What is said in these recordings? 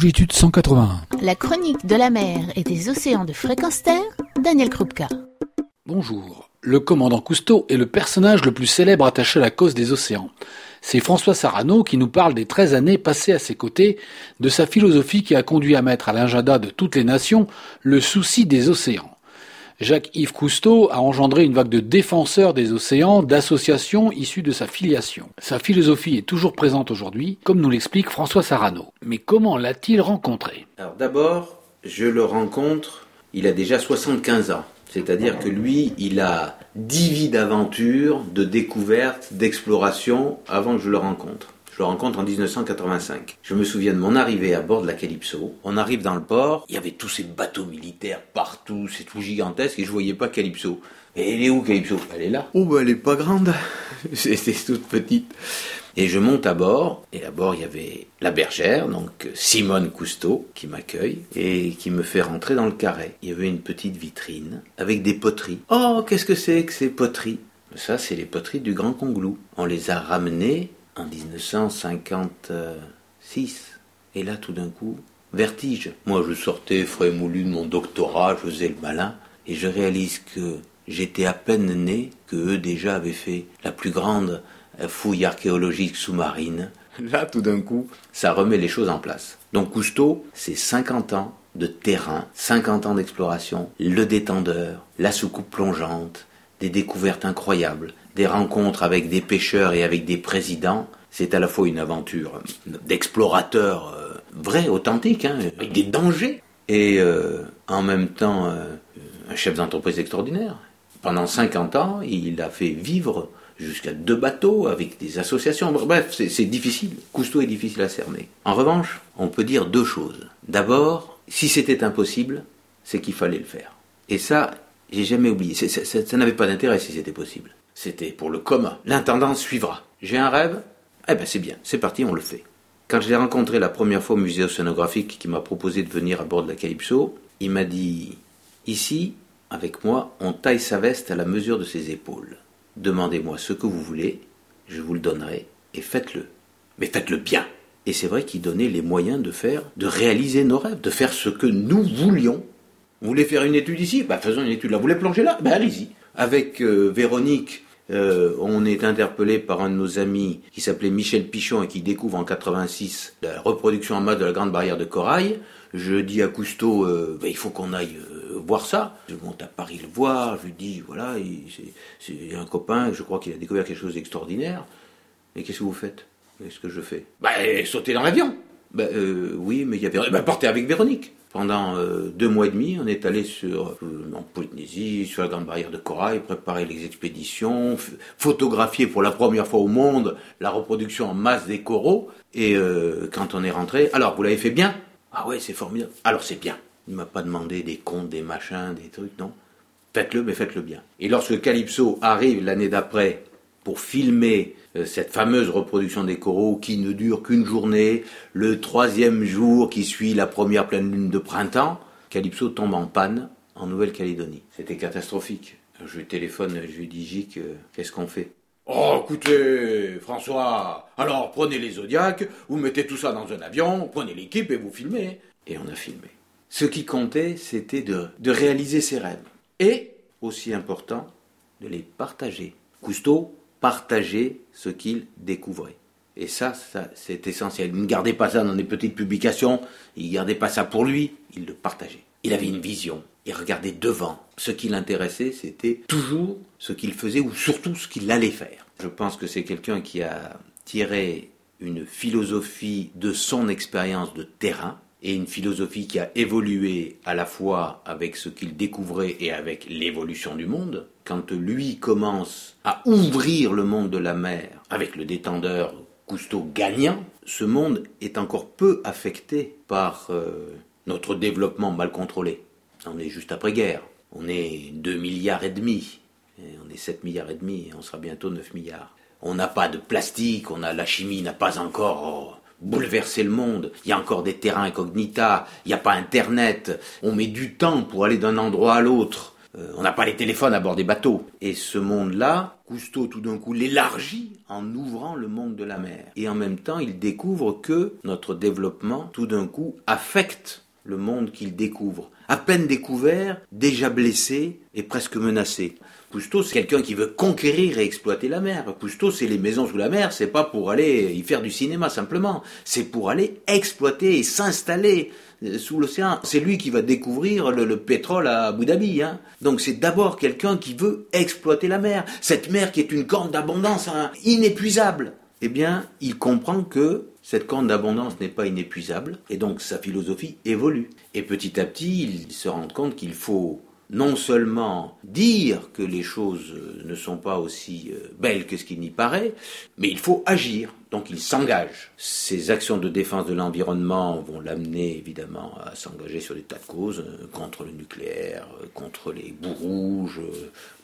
longitude 181. La chronique de la mer et des océans de fréquence terre, Daniel Krupka. Bonjour. Le commandant Cousteau est le personnage le plus célèbre attaché à la cause des océans. C'est François Sarano qui nous parle des 13 années passées à ses côtés, de sa philosophie qui a conduit à mettre à l'agenda de toutes les nations le souci des océans. Jacques-Yves Cousteau a engendré une vague de défenseurs des océans, d'associations issues de sa filiation. Sa philosophie est toujours présente aujourd'hui, comme nous l'explique François Sarano. Mais comment l'a-t-il rencontré? Alors d'abord, je le rencontre, il a déjà 75 ans. C'est-à-dire que lui, il a 10 vies d'aventure, de découvertes, d'exploration avant que je le rencontre. Le rencontre en 1985. Je me souviens de mon arrivée à bord de la Calypso. On arrive dans le port, il y avait tous ces bateaux militaires partout, c'est tout gigantesque et je voyais pas Calypso. Et elle est où Calypso? Elle est là. Oh bah elle est pas grande. C'était toute petite. Et je monte à bord, et à bord il y avait la bergère, donc Simone Cousteau, qui m'accueille et qui me fait rentrer dans le carré. Il y avait une petite vitrine avec des poteries. Oh, qu'est-ce que c'est que ces poteries? Ça, c'est les poteries du Grand Conglou. On les a ramenées en 1956. Et là, tout d'un coup, vertige. Moi, je sortais frais moulu de mon doctorat, je faisais le malin, et je réalise que j'étais à peine né, que eux déjà avaient fait la plus grande fouille archéologique sous-marine. Là, tout d'un coup, ça remet les choses en place. Donc Cousteau, c'est 50 ans de terrain, 50 ans d'exploration, le détendeur, la soucoupe plongeante, des découvertes incroyables, des rencontres avec des pêcheurs et avec des présidents. C'est à la fois une aventure d'explorateur euh, vrai, authentique, hein, avec des dangers, et euh, en même temps euh, un chef d'entreprise extraordinaire. Pendant 50 ans, il a fait vivre jusqu'à deux bateaux avec des associations. Bref, c'est difficile. Cousteau est difficile à cerner. En revanche, on peut dire deux choses. D'abord, si c'était impossible, c'est qu'il fallait le faire. Et ça, j'ai jamais oublié. ça n'avait pas d'intérêt si c'était possible. C'était pour le commun. L'intendant suivra. J'ai un rêve? Eh ben c'est bien, c'est parti, on le fait. Quand je l'ai rencontré la première fois au musée océanographique qui m'a proposé de venir à bord de la Calypso, il m'a dit Ici, avec moi, on taille sa veste à la mesure de ses épaules. Demandez-moi ce que vous voulez, je vous le donnerai, et faites-le. Mais faites-le bien. Et c'est vrai qu'il donnait les moyens de faire, de réaliser nos rêves, de faire ce que nous voulions. Vous voulez faire une étude ici? Bah, Faisons une étude là. Vous voulez plonger là? Bah, Allez-y. Avec euh, Véronique, euh, on est interpellé par un de nos amis qui s'appelait Michel Pichon et qui découvre en 86 la reproduction en masse de la Grande Barrière de Corail. Je dis à Cousteau, euh, bah, il faut qu'on aille voir ça. Je monte à Paris le voir, je lui dis, voilà, c'est un copain, je crois qu'il a découvert quelque chose d'extraordinaire. Mais qu'est-ce que vous faites? Qu'est-ce que je fais? Bah, sauter dans l'avion bah, euh, oui, mais il y avait... Bah, porter avec Véronique. Pendant euh, deux mois et demi, on est allé sur, euh, en Polynésie, sur la Grande Barrière de Corail, préparer les expéditions, photographier pour la première fois au monde la reproduction en masse des coraux. Et quand on est rentré, alors vous l'avez fait bien? Ah ouais, c'est formidable. Alors c'est bien. Il m'a pas demandé des comptes, des machins, des trucs, non. Faites-le, mais faites-le bien. Et lorsque Calypso arrive l'année d'après pour filmer euh, cette fameuse reproduction des coraux qui ne dure qu'une journée, le troisième jour qui suit la première pleine lune de printemps, Calypso tombe en panne en Nouvelle-Calédonie. C'était catastrophique. Je lui téléphone, je lui dis Gic, euh, qu'est-ce qu'on fait? Oh, écoutez, François, alors prenez les zodiacs, vous mettez tout ça dans un avion, prenez l'équipe et vous filmez. Et on a filmé. Ce qui comptait, c'était de, réaliser ses rêves. Et, aussi important, de les partager. Cousteau partageait ce qu'il découvrait. Et ça, ça c'est essentiel. Il ne gardait pas ça dans des petites publications, il ne gardait pas ça pour lui, il le partageait. Il avait une vision, il regardait devant. Ce qui l'intéressait, c'était toujours ce qu'il faisait ou surtout ce qu'il allait faire. Je pense que c'est quelqu'un qui a tiré une philosophie de son expérience de terrain, et une philosophie qui a évolué à la fois avec ce qu'il découvrait et avec l'évolution du monde, quand lui commence à ouvrir le monde de la mer avec le détendeur Cousteau gagnant, ce monde est encore peu affecté par euh, notre développement mal contrôlé. On est juste après-guerre. On est 2 milliards et demi. on est 7 milliards et demi on sera bientôt 9 milliards. On n'a pas de plastique, on a la chimie n'a pas encore bouleverser le monde. Il y a encore des terrains incognita, il n'y a pas Internet. On met du temps pour aller d'un endroit à l'autre. Euh, on n'a pas les téléphones à bord des bateaux. Et ce monde-là, Cousteau tout d'un coup l'élargit en ouvrant le monde de la mer. Et en même temps, il découvre que notre développement, tout d'un coup, affecte le monde qu'il découvre. À peine découvert, déjà blessé et presque menacé. Cousteau, c'est quelqu'un qui veut conquérir et exploiter la mer. Cousteau, c'est les maisons sous la mer, c'est pas pour aller y faire du cinéma simplement, c'est pour aller exploiter et s'installer euh, sous l'océan. C'est lui qui va découvrir le, pétrole à Abu Dhabi. Hein. Donc c'est d'abord quelqu'un qui veut exploiter la mer. Cette mer qui est une corne d'abondance hein, inépuisable. Eh bien, il comprend que cette corne d'abondance n'est pas inépuisable, et donc sa philosophie évolue. Et petit à petit, il se rend compte qu'il faut non seulement dire que les choses ne sont pas aussi euh, belles que ce qu'il n'y paraît, mais il faut agir. Donc il s'engage. Ces actions de défense de l'environnement vont l'amener évidemment à s'engager sur des tas de causes, euh, contre le nucléaire, euh, contre les bouts rouges,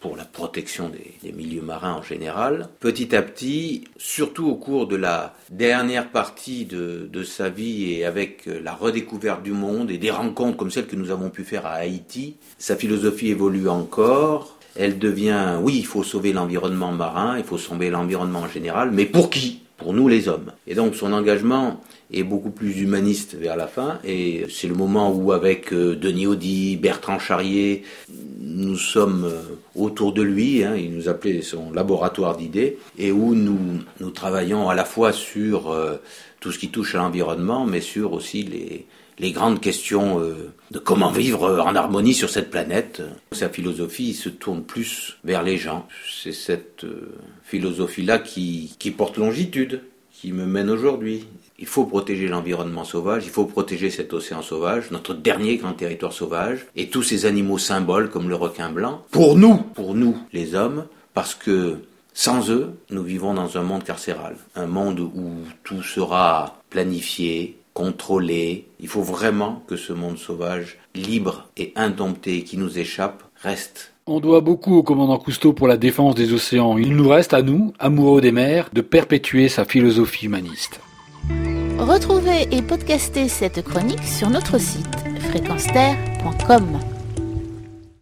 pour la protection des, milieux marins en général. Petit à petit, surtout au cours de la dernière partie de, de sa vie et avec la redécouverte du monde et des rencontres comme celles que nous avons pu faire à Haïti, sa philosophie évolue encore. Elle devient, oui, il faut sauver l'environnement marin, il faut sauver l'environnement en général, mais pour qui? Pour nous les hommes. Et donc son engagement est beaucoup plus humaniste vers la fin. Et c'est le moment où, avec euh, Denis Audi, Bertrand Charrier, nous sommes euh, autour de lui, hein, il nous appelait son laboratoire d'idées, et où nous, travaillons à la fois sur euh, tout ce qui touche à l'environnement, mais sur aussi les, les grandes questions de comment vivre en harmonie sur cette planète. Sa philosophie se tourne plus vers les gens. C'est cette philosophie-là qui, qui porte longitude, qui me mène aujourd'hui. Il faut protéger l'environnement sauvage, il faut protéger cet océan sauvage, notre dernier grand territoire sauvage, et tous ces animaux symboles comme le requin blanc, pour nous, pour nous les hommes, parce que sans eux, nous vivons dans un monde carcéral, un monde où tout sera planifié, contrôlé. Il faut vraiment que ce monde sauvage, libre et indompté qui nous échappe, reste on doit beaucoup au commandant Cousteau pour la défense des océans. Il nous reste à nous, amoureux des mers, de perpétuer sa philosophie humaniste. Retrouvez et podcastez cette chronique sur notre site fréquenceterre.com.